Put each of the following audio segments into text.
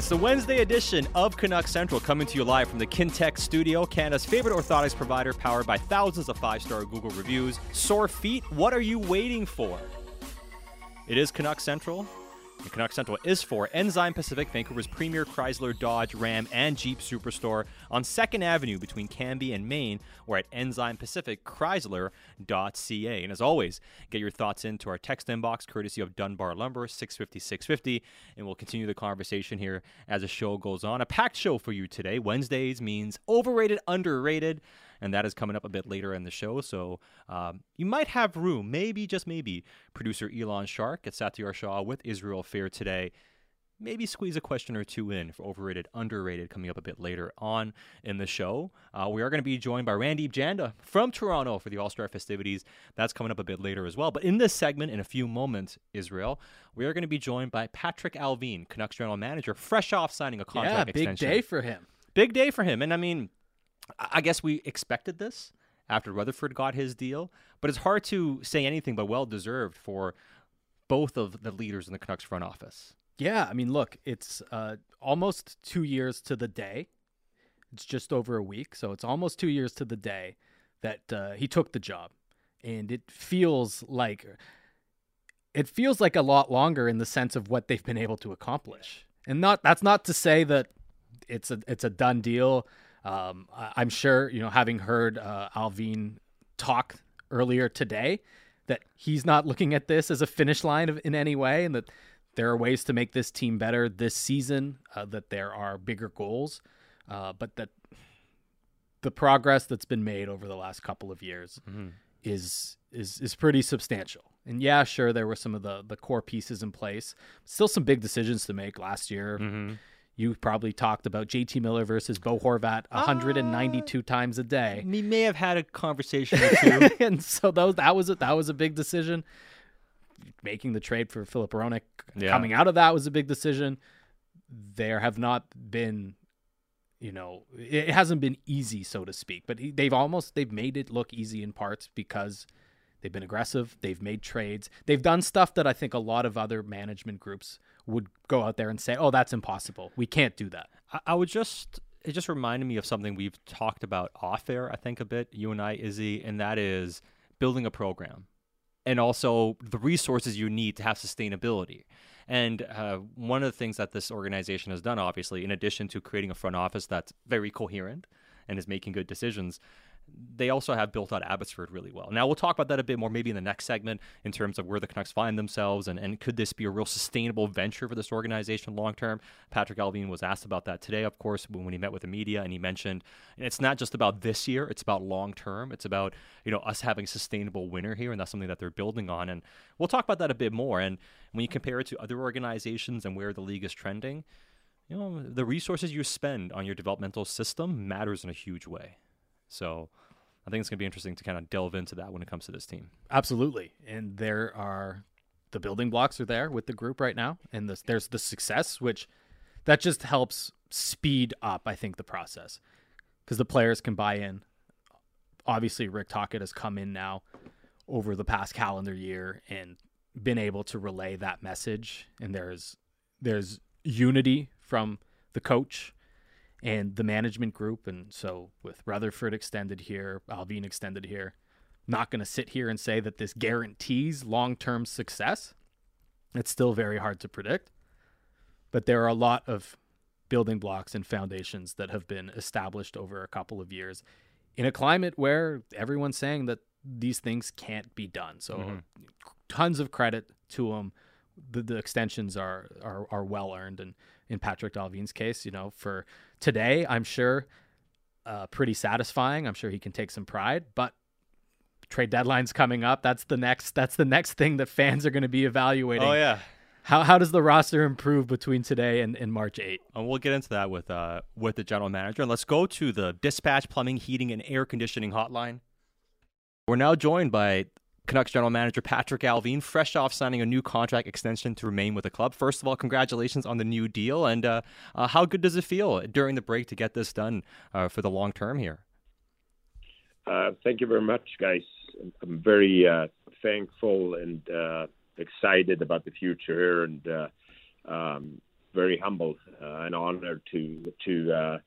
It's the Wednesday edition of Canuck Central coming to you live from the Kintec studio, Canada's favorite orthotics provider, powered by thousands of five star Google reviews. Sore feet, what are you waiting for? It is Canuck Central. And Canuck Central is for Enzyme Pacific, Vancouver's premier Chrysler, Dodge, Ram, and Jeep superstore on 2nd Avenue between Cambie and Main, or at enzymepacificchrysler.ca. And as always, get your thoughts into our text inbox courtesy of Dunbar Lumber, 650 650, and we'll continue the conversation here as the show goes on. A packed show for you today. Wednesdays means overrated, underrated and that is coming up a bit later in the show. So um, you might have room, maybe just maybe. Producer Elan Chark at Satiar Shah with Israel Fehr today. Maybe squeeze a question or two in for overrated, underrated coming up a bit later on in the show. Uh, we are going to be joined by Randip Janda from Toronto for the All Star festivities. That's coming up a bit later as well. But in this segment, in a few moments, Israel, we are going to be joined by Patrik Allvin, Canucks general manager, fresh off signing a contract yeah, big extension. day for him. Big day for him. And I mean, I guess we expected this after Rutherford got his deal, but it's hard to say anything but well deserved for both of the leaders in the Canucks front office. Yeah, I mean, look, it's uh, almost two years to the day. It's just over a week, so it's almost two years to the day that uh, he took the job, and it feels like it feels like a lot longer in the sense of what they've been able to accomplish. And not that's not to say that it's a it's a done deal. Um, I, am sure, you know, having heard uh, Allvin talk earlier today, that he's not looking at this as a finish line of, in any way, and that there are ways to make this team better this season, uh, that there are bigger goals, uh, but that the progress that's been made over the last couple of years mm-hmm. is is is pretty substantial. And yeah, sure, there were some of the the core pieces in place. Still some big decisions to make last year. Mm-hmm you probably talked about JT Miller versus Bo Horvat 192 uh, times a day. We may have had a conversation or two. and so those that was a, that was a big decision. Making the trade for Filip Hronek yeah. coming out of that was a big decision. There have not been you know, it hasn't been easy so to speak, but they've almost they've made it look easy in parts because They've been aggressive. They've made trades. They've done stuff that I think a lot of other management groups would go out there and say, "Oh, that's impossible. We can't do that." I, I would just it just reminded me of something we've talked about off air. I think a bit you and I, Izzy, and that is building a program and also the resources you need to have sustainability. And uh, one of the things that this organization has done, obviously, in addition to creating a front office that's very coherent and is making good decisions, they also have built out Abbotsford really well. Now we'll talk about that a bit more maybe in the next segment in terms of where the Canucks find themselves and, and could this be a real sustainable venture for this organization long term. Patrik Allvin was asked about that today, of course, when, when he met with the media and he mentioned it's not just about this year, it's about long term. It's about, you know, us having a sustainable winner here and that's something that they're building on. And we'll talk about that a bit more. And when you compare it to other organizations and where the league is trending, you know, the resources you spend on your developmental system matters in a huge way. So I think it's going to be interesting to kind of delve into that when it comes to this team. Absolutely. And there are the building blocks are there with the group right now. And the, there's the success, which that just helps speed up, I think, the process because the players can buy in. Obviously, Rick Tocchet has come in now over the past calendar year and been able to relay that message. And there's there's unity from the coach and the management group. And so with Rutherford extended here, Allvin extended here, not going to sit here and say that this guarantees long term success. It's still very hard to predict. But there are a lot of building blocks and foundations that have been established over a couple of years in a climate where everyone's saying that these things can't be done. So mm-hmm. tons of credit to them. The, the extensions are, are are well earned and in Patrik Allvin's case, you know, for today, I'm sure uh, pretty satisfying. I'm sure he can take some pride, but trade deadline's coming up. That's the next. That's the next thing that fans are going to be evaluating. Oh yeah. How, how does the roster improve between today and, and March 8? And we'll get into that with uh with the general manager. And let's go to the Dispatch Plumbing, Heating, and Air Conditioning Hotline. We're now joined by Canucks general manager Patrik Allvin, fresh off signing a new contract extension to remain with the club. First of all, congratulations on the new deal, and uh, uh, how good does it feel during the break to get this done uh, for the long term here? Uh, thank you very much, guys. I'm very uh, thankful and uh, excited about the future and um, very humble and honored to to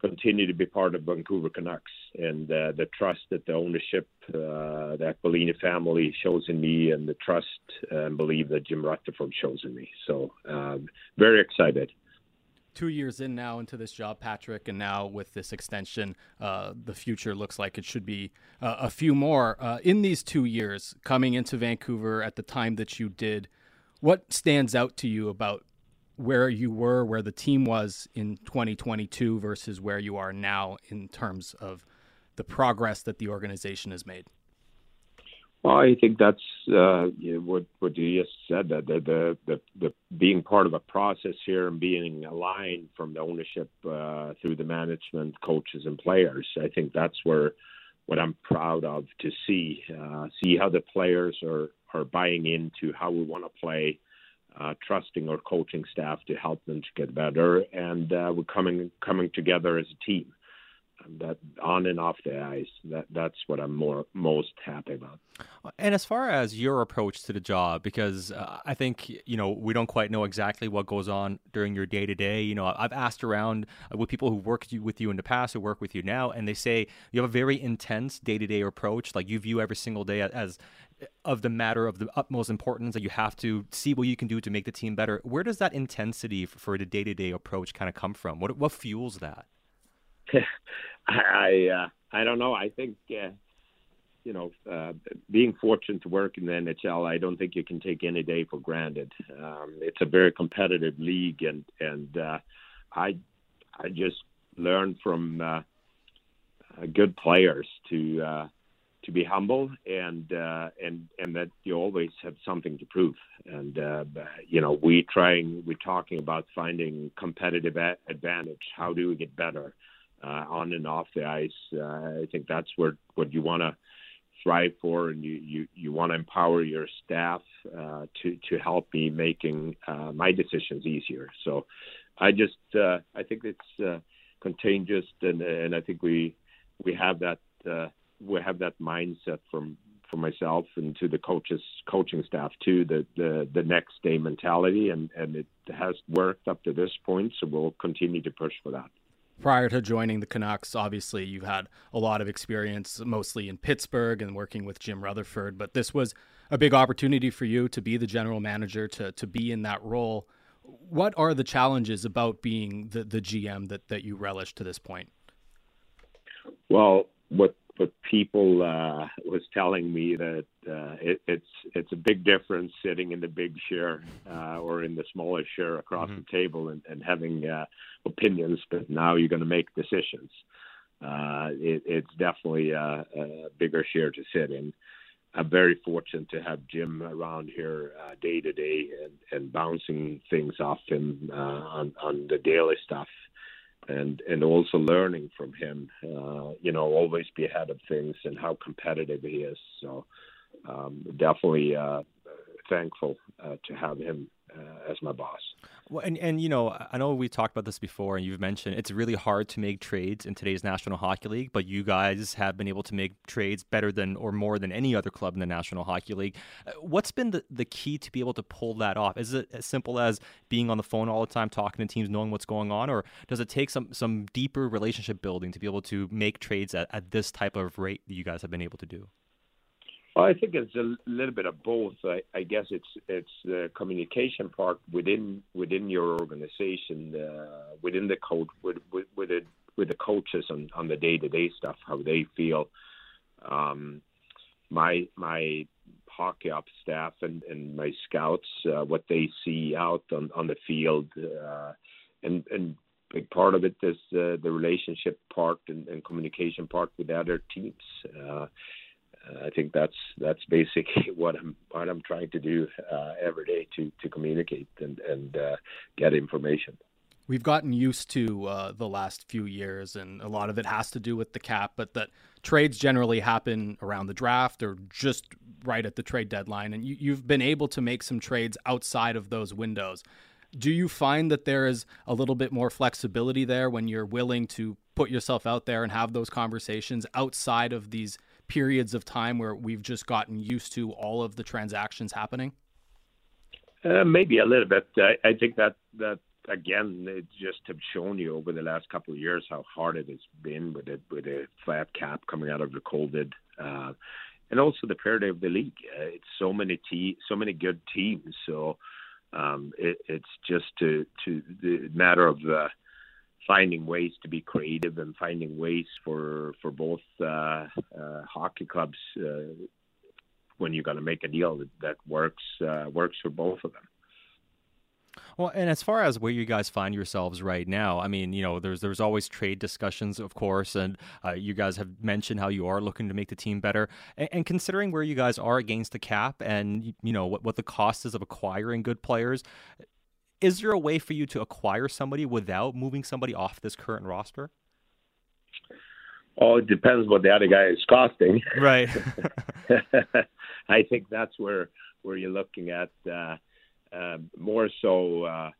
continue to be part of Vancouver Canucks and the trust that the ownership, uh, that Aquilini family shows in me, and the trust and believe that Jim Rutherford shows in me. So, um, very excited. Two years in now into this job, Patrik, and now with this extension, uh, the future looks like it should be uh, a few more. Uh, in these two years, coming into Vancouver at the time that you did, what stands out to you about where you were, where the team was in 2022 versus where you are now in terms of the progress that the organization has made? Well, I think that's uh, you know, what what you just said that the, the, the the being part of a process here and being aligned from the ownership uh, through the management, coaches, and players. I think that's where what I'm proud of to see uh, see how the players are are buying into how we want to play, uh, trusting our coaching staff to help them to get better, and uh, we're coming coming together as a team. That on and off the ice, that that's what I'm more most happy about. And as far as your approach to the job, because uh, I think you know we don't quite know exactly what goes on during your day to day. You know, I've asked around with people who worked with you in the past, who work with you now, and they say you have a very intense day to day approach. Like you view every single day as of the matter of the utmost importance that you have to see what you can do to make the team better. Where does that intensity for the day to day approach kind of come from? What what fuels that? I uh, I don't know. I think uh, you know uh, being fortunate to work in the NHL. I don't think you can take any day for granted. Um, it's a very competitive league, and and uh, I I just learned from uh, good players to uh, to be humble and uh, and and that you always have something to prove. And uh, you know, we trying we're talking about finding competitive advantage. How do we get better on and off the ice? Uh, I think that's what what you want to strive for, and you you you want to empower your staff uh, to to help me making uh, my decisions easier. So, I just uh, I think it's uh, contagious, and and I think we we have that. Uh, we have that mindset from for myself and to the coaches coaching staff too the the, the next day mentality and and it has worked up to this point so we'll continue to push for that prior to joining the Canucks obviously you've had a lot of experience mostly in Pittsburgh and working with Jim Rutherford but this was a big opportunity for you to be the general manager to to be in that role. What are the challenges about being the the GM that that you relish to this point? Well what but people uh, was telling me that uh, it, it's it's a big difference sitting in the big chair uh, or in the smaller chair across mm-hmm. the table and, and having uh, opinions, but now you're going to make decisions. Uh, it, it's definitely a, a bigger chair to sit in. I'm very fortunate to have Jim around here uh, day to day and, and bouncing things off him uh, on, on the daily stuff and and also learning from him. Uh, you know, always be ahead of things and how competitive he is. So um, definitely uh, thankful uh, to have him uh, as my boss. Well, and and you know, I know we talked about this before, and you've mentioned it's really hard to make trades in today's National Hockey League, but you guys have been able to make trades better than or more than any other club in the National Hockey League. Uh, what's been the, the key to be able to pull that off? Is it as simple as being on the phone all the time, talking to teams, knowing what's going on, or does it take some some deeper relationship building to be able to make trades at, at this type of rate that you guys have been able to do? Well, I think it's a little bit of both. I, I guess it's it's the communication part within within your organization, uh, within the coach, with with with, it, with the coaches on, on the day to day stuff, how they feel. Um, my my hockey up staff and, and my scouts, uh, what they see out on, on the field, uh, and and big part of it is uh, the relationship part and, and communication part with other teams. Uh, I think that's that's basically what I'm what I'm trying to do uh, every day to to communicate and and uh, get information. We've gotten used to uh, the last few years, and a lot of it has to do with the cap. But that trades generally happen around the draft or just right at the trade deadline, and you, you've been able to make some trades outside of those windows. Do you find that there is a little bit more flexibility there when you're willing to put yourself out there and have those conversations outside of these periods of time where we've just gotten used to all of the transactions happening? Uh, maybe a little bit. I, I think that that again, it just have shown you over the last couple of years how hard it has been with it with a flat cap coming out of the COVID, uh, and also the parity of the league. Uh, it's so many te- so many good teams. So um, it, it's just to to the matter of uh, finding ways to be creative and finding ways for for both uh, uh, hockey clubs uh, when you're going to make a deal that, that works uh, works for both of them. Well, and as far as where you guys find yourselves right now, I mean, you know, there's there's always trade discussions, of course, and uh, you guys have mentioned how you are looking to make the team better. And, and, considering where you guys are against the cap, and you know what what the cost is of acquiring good players, is there a way for you to acquire somebody without moving somebody off this current roster? Oh, it depends what the other guy is costing. Right. I think that's where where you're looking at. Uh, uh, more so uh,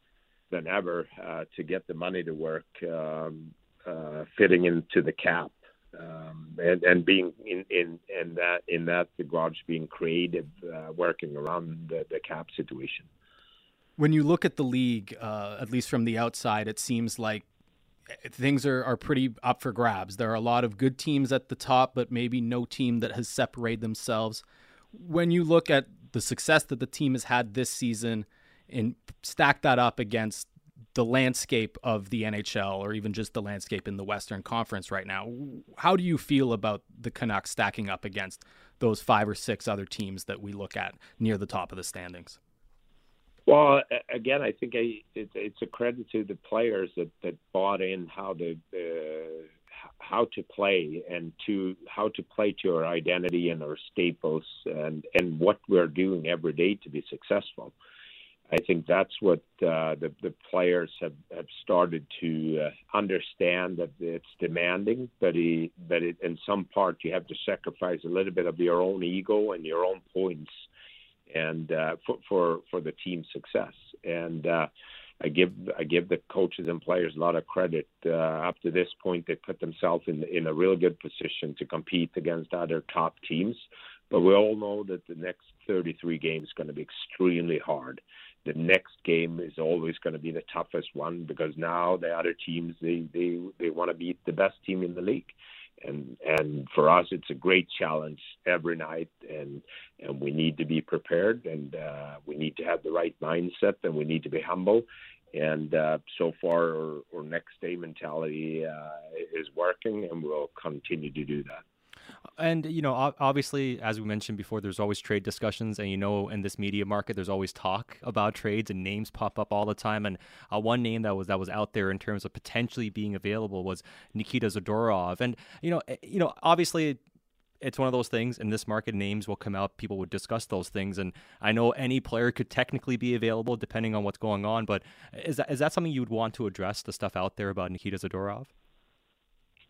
than ever uh, to get the money to work, um, uh, fitting into the cap, um, and, and being in, in, in that in that the garage being creative, uh, working around the, the cap situation. When you look at the league, uh, at least from the outside, it seems like things are, are pretty up for grabs. There are a lot of good teams at the top, but maybe no team that has separated themselves. When you look at the success that the team has had this season and stack that up against the landscape of the NHL or even just the landscape in the Western Conference right now. How do you feel about the Canucks stacking up against those five or six other teams that we look at near the top of the standings? Well, again, I think I, it, it's a credit to the players that, that bought in how the uh, how to play and to how to play to our identity and our staples and and what we're doing every day to be successful. I think that's what uh, the the players have, have started to uh, understand that it's demanding, but he, but it, in some part you have to sacrifice a little bit of your own ego and your own points, and uh, for for for the team's success. And uh, I give I give the coaches and players a lot of credit. Uh, up to this point, they put themselves in in a real good position to compete against other top teams. But we all know that the next 33 games is going to be extremely hard. The next game is always going to be the toughest one because now the other teams they they they want to beat the best team in the league and and for us it's a great challenge every night and and we need to be prepared and uh, we need to have the right mindset and we need to be humble. And uh, so far our, our next day mentality uh, is working and we'll continue to do that and you know, obviously, as we mentioned before, there's always trade discussions, and you know, in this media market, there's always talk about trades, and names pop up all the time. And uh, one name that was that was out there in terms of potentially being available was Nikita Zadorov. And you know, eh, you know, obviously, it's one of those things. In this market names will come out. People would discuss those things. And i know any player could technically be available depending on what's going on. But is that is that something you would want to address the stuff out there about nikita zadorov?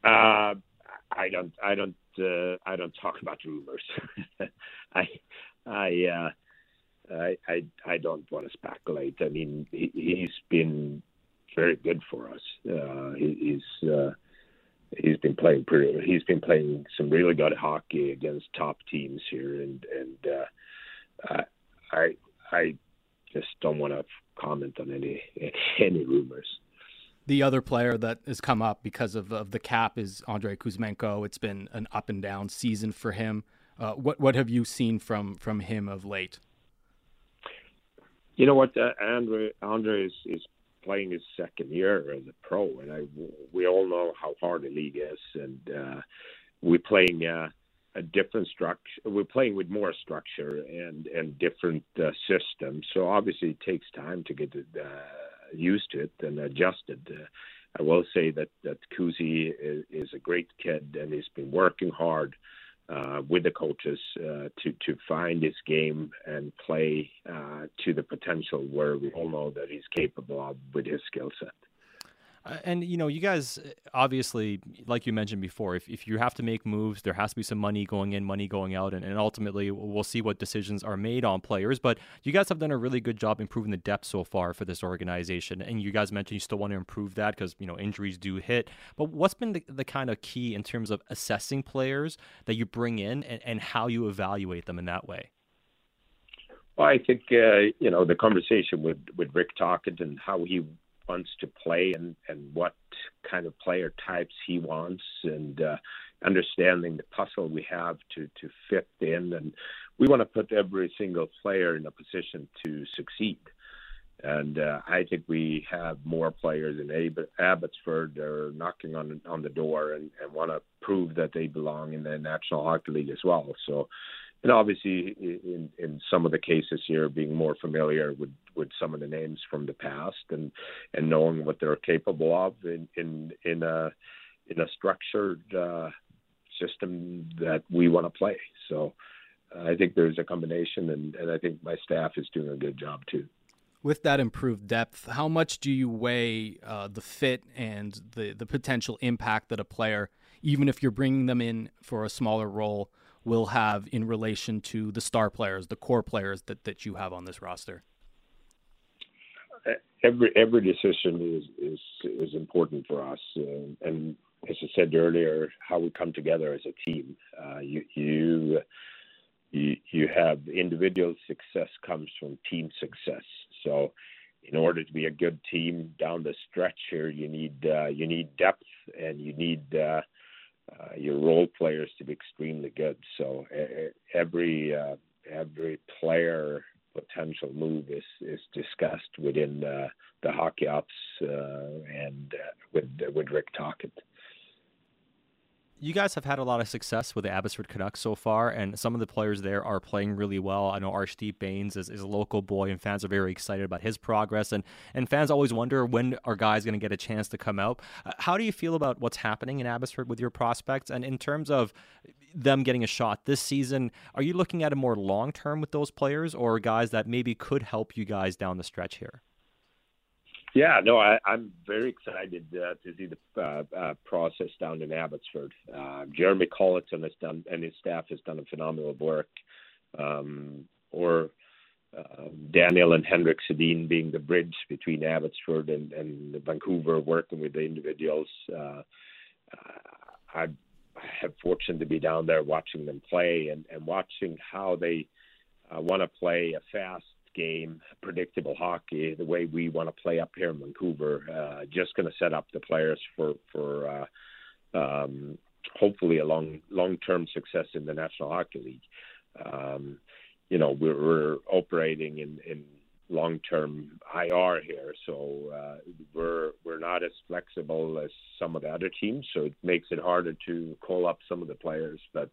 Uh, i don't i don't uh, I don't talk about rumors. I I, uh, I I I don't want to speculate. I mean, he, has been very good for us. Uh, he, he's uh, he's been playing pretty. He's been playing some really good hockey against top teams here, and and uh, I I just don't want to comment on any any rumors. The other player that has come up because of, of the cap is Andrei Kuzmenko. It's been an up and down season for him. Uh, what what have you seen from from him of late? You know what, uh, Andre Andre is, is playing his second year as a pro, and I we all know how hard the league is, and uh, we're playing uh, a different structure. We're playing with more structure and and different uh, systems. So obviously, it takes time to get the, uh, used to it and adjusted. Uh, I will say that that Kuzi is, is, a great kid and he's been working hard uh, with the coaches uh, to to find his game and play uh, to the potential where we all know that he's capable of with his skill set. Uh, and you know, you guys uh, obviously, like you mentioned before, if, if you have to make moves, there has to be some money going in, money going out, and, and ultimately we'll see what decisions are made on players. But you guys have done a really good job improving the depth so far for this organization. And you guys mentioned you still want to improve that because you know injuries do hit. But what's been the, the kind of key in terms of assessing players that you bring in and, and how you evaluate them in that way? Well, I think uh, you know the conversation with with Rick Tocchet and how he wants to play and and what kind of player types he wants and uh, understanding the puzzle we have to to fit in and we want to put every single player in a position to succeed and uh, I think we have more players in Abbotsford that are knocking on on the door and, and want to prove that they belong in the National Hockey League as well. So, and obviously, in in some of the cases here, being more familiar with with some of the names from the past and and knowing what they're capable of in in in a in a structured uh, system that we want to play. So. I think there's a combination, and, and I think my staff is doing a good job too with that improved depth, how much do you weigh uh, the fit and the the potential impact that a player, even if you're bringing them in for a smaller role, will have in relation to the star players, the core players that, that you have on this roster? Every every decision is is is important for us, and, and as I said earlier, how we come together as a team. Uh, you you you, you have individual success comes from team success. So, in order to be a good team down the stretch here, you need uh, you need depth and you need uh, uh, your role players to be extremely good. So every uh, every player potential move is is discussed within uh, the hockey ops uh, and with with Rick Tocchet you guys have had a lot of success with the Abbotsford Canucks so far, and some of the players there are playing really well. I know Arshdeep Bains is, is a local boy, and fans are very excited about his progress. And, and fans always wonder when are guys going to get a chance to come out. Uh, how do you feel about what's happening in Abbotsford with your prospects? And in terms of them getting a shot this season, are you looking at it more long term with those players, or guys that maybe could help you guys down the stretch here? Yeah, no, I, I'm very excited uh, to see the uh, uh, process down in Abbotsford. Uh, Jeremy Colleton has done, and his staff has done a phenomenal work. Um, or uh, Daniel and Henrik Sedin being the bridge between Abbotsford and, and Vancouver, working with the individuals. Uh, I, I have fortune to be down there watching them play and, and watching how they uh, want to play a fast game, predictable hockey, the way we want to play up here in Vancouver. Uh, just going to set up the players for for uh, um, hopefully a long long term success in the National Hockey League. Um, you know, we're, we're operating in in long term IR here, so uh, we're we're not as flexible as some of the other teams, so it makes it harder to call up some of the players. But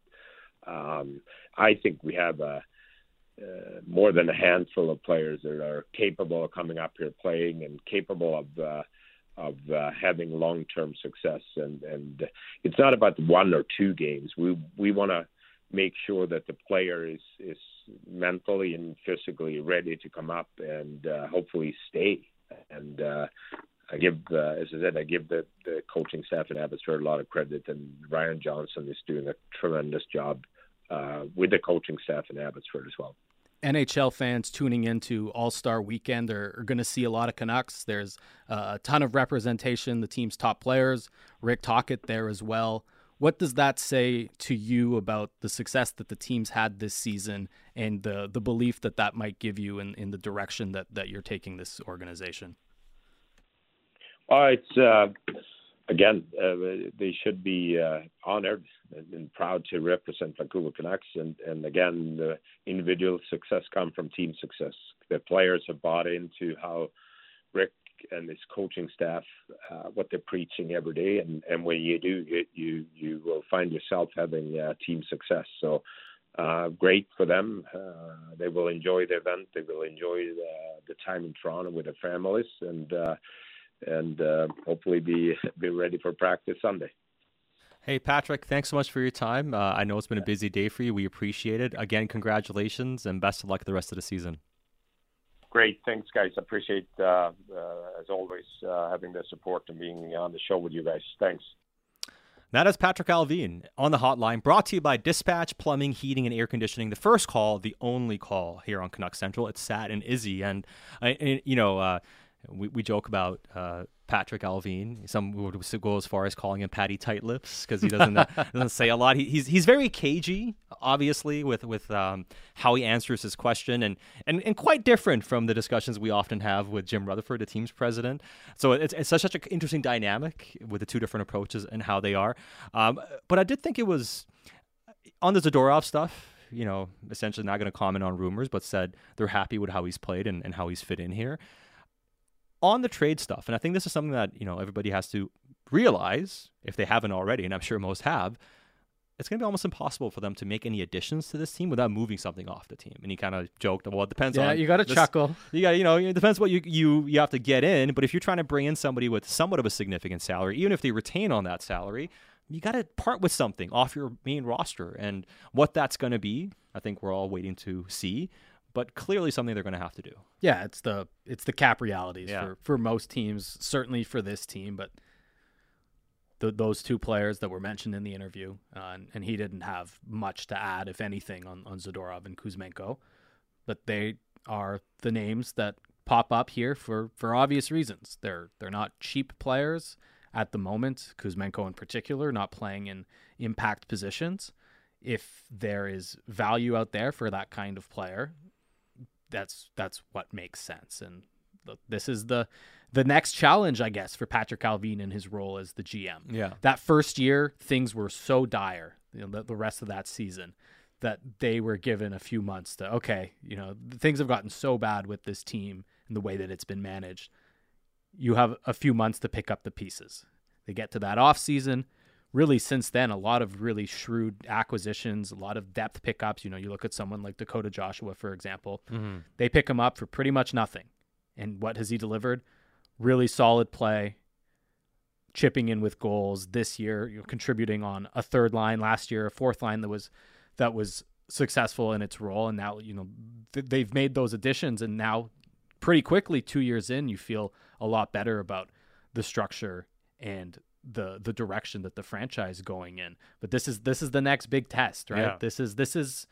um, I think we have a uh, more than a handful of players that are capable of coming up here playing and capable of uh, of uh, having long term success. And and it's not about one or two games. We we want to make sure that the player is is mentally and physically ready to come up and uh, hopefully stay. And uh, I give, uh, as I said, I give the, the coaching staff in Abbotsford a lot of credit, and Ryan Johnson is doing a tremendous job uh, with the coaching staff in Abbotsford as well. NHL fans tuning into All Star Weekend are, are going to see a lot of Canucks. There's uh, a ton of representation, the team's top players, Rick Tocchet there as well. What does that say to you about the success that the team's had this season and the the belief that that might give you in, in the direction that, that you're taking this organization? Well, it's uh, again, uh, they should be uh, honored and proud to represent Vancouver Canucks. And, and again, the individual success comes from team success. The players have bought into how Rick and his coaching staff, uh, what they're preaching every day. And, and when you do, you, you, you will find yourself having uh, team success. So uh, great for them. Uh, they will enjoy the event. They will enjoy the, the time in Toronto with their families. And, and uh, hopefully be be ready for practice Sunday. Hey Patrik, thanks so much for your time. Uh, I know it's been a busy day for you. We appreciate it. Again, congratulations and best of luck the rest of the season. Great, thanks guys. I appreciate uh, uh as always uh, having the support and being on the show with you guys. Thanks. That is Patrik Allvin on the hotline, brought to you by Dispatch Plumbing, Heating, and Air Conditioning. The first call, the only call here on Canuck Central. It's Sat and Izzy, and, uh, and you know we, we joke about uh, Patrik Allvin. Some would go as far as calling him Patty Tight Lips because he doesn't uh, doesn't say a lot. He, he's he's very cagey, obviously, with with um, how he answers his question, and, and and quite different from the discussions we often have with Jim Rutherford, the team's president. So it's it's such, such an interesting dynamic with the two different approaches and how they are. Um, but I did think it was on the Zadorov stuff you know, essentially not going to comment on rumors, but said they're happy with how he's played and, and how he's fit in here on the trade stuff, and I think this is something that you know everybody has to realize if they haven't already, and I'm sure most have. It's going to be almost impossible for them to make any additions to this team without moving something off the team. And he kind of joked, "Well, it depends yeah, on." you got to chuckle. You got, you know, it depends what you you you have to get in. But if you're trying to bring in somebody with somewhat of a significant salary, even if they retain on that salary, you got to part with something off your main roster. And what that's going to be, I think we're all waiting to see but clearly something they're going to have to do. Yeah, it's the it's the cap realities Yeah. for for most teams, certainly for this team, but the, those two players that were mentioned in the interview, uh, and, and he didn't have much to add, if anything, on, on Zadorov and Kuzmenko, but they are the names that pop up here for, for obvious reasons. They're they're not cheap players at the moment. Kuzmenko in particular, not playing in impact positions. If there is value out there for that kind of player, that's that's what makes sense. And th- this is the the next challenge, I guess, for Patrik Allvin in his role as the GM. Yeah. That first year, things were so dire. You know, the, the rest of that season, that they were given a few months to okay, you know, things have gotten so bad with this team and the way that it's been managed. You have a few months to pick up the pieces. They get to that off season. Really, since then, a lot of really shrewd acquisitions, a lot of depth pickups. You know, you look at someone like Dakota Joshua, for example. Mm-hmm. They pick him up for pretty much nothing. And what has he delivered? Really solid play, chipping in with goals this year, you know, contributing on a third line last year, a fourth line that was that was successful in its role, and now you know th- they've made those additions, and now pretty quickly, two years in, you feel a lot better about the structure and the the direction that the franchise is going in. But this is this is the next big test, right? Yeah. This is this is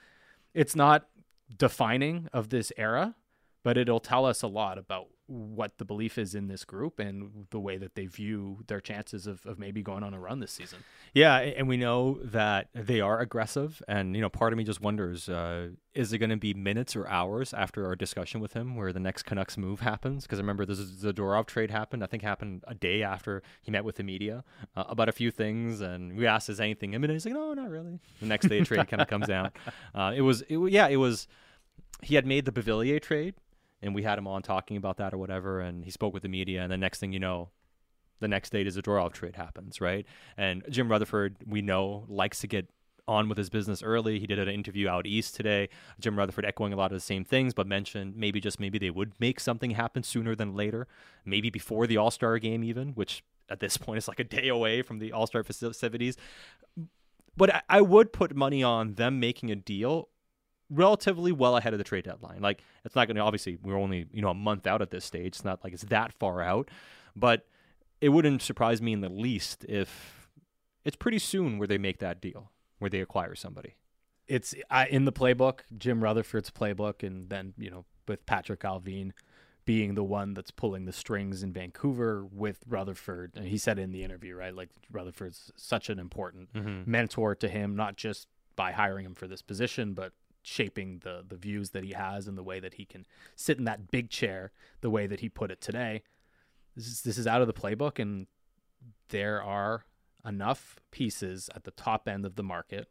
it's not defining of this era, but it'll tell us a lot about what the belief is in this group and the way that they view their chances of, of maybe going on a run this season. Yeah, and we know that they are aggressive, and you know, part of me just wonders: uh, is it going to be minutes or hours after our discussion with him where the next Canucks move happens? Because I remember the Zadorov trade happened. I think happened a day after he met with the media uh, about a few things, and we asked, "Is anything imminent?" He's like, "No, not really." The next day, a trade kind of comes down. Uh, it was, it, yeah, it was. He had made the Beauvillier trade, and we had him on talking about that or whatever, and he spoke with the media, and the next thing you know, the next day the Zadorov trade happens, right? And Jim Rutherford, we know, likes to get on with his business early. He did an interview out east today. Jim Rutherford echoing a lot of the same things, but mentioned maybe just maybe they would make something happen sooner than later, maybe before the All Star game, even, which at this point is like a day away from the All Star festivities. But I would put money on them making a deal relatively well ahead of the trade deadline. Like it's not going to obviously we're only you know a month out at this stage. It's not like it's that far out, but it wouldn't surprise me in the least if it's pretty soon where they make that deal where they acquire somebody. It's uh, in the playbook, Jim Rutherford's playbook, and then you know with Patrik Allvin being the one that's pulling the strings in Vancouver with Rutherford. And he said in the interview, right, like Rutherford's such an important mentor to him, not just by hiring him for this position, but shaping the the views that he has and the way that he can sit in that big chair, the way that he put it today. This is this is out of the playbook, and there are enough pieces at the top end of the market,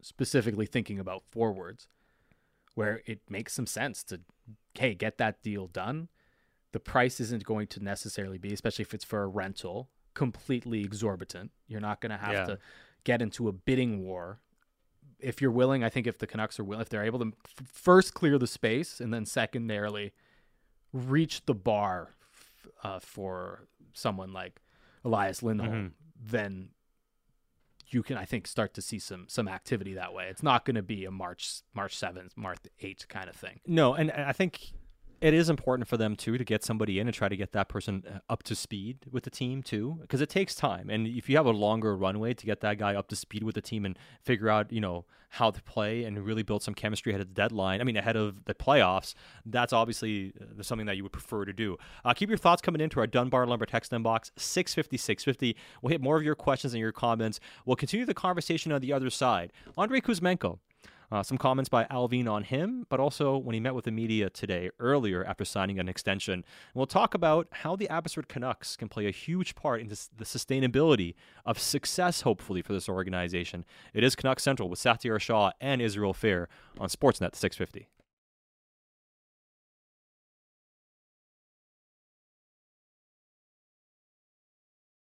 specifically thinking about forwards, where it makes some sense to hey get that deal done. The price isn't going to necessarily be, especially if it's for a rental, completely exorbitant. You're not going to have Yeah. to get into a bidding war. If you're willing, I think if the Canucks are willing, if they're able to f- first clear the space and then secondarily reach the bar f- uh, for someone like Elias Lindholm, then you can, I think, start to see some some activity that way. It's not going to be a March March seventh, March eighth kind of thing. No, and I think it is important for them too to get somebody in and try to get that person uh, up to speed with the team too because it takes time. And if you have a longer runway to get that guy up to speed with the team and figure out you know how to play and really build some chemistry ahead of the deadline i mean ahead of the playoffs that's obviously uh, something that you would prefer to do. Uh, keep your thoughts coming into our dunbar lumber text inbox 650 650 we'll hit more of your questions and your comments. We'll continue the conversation on the other side. Andrei kuzmenko uh, some comments by Allvin on him, but also when he met with the media today, earlier after signing an extension. And we'll talk about how the Abbotsford Canucks can play a huge part in this, the sustainability of success, hopefully, for this organization. It is Canuck Central with Satiar Shah and Israel Fehr on Sportsnet 650.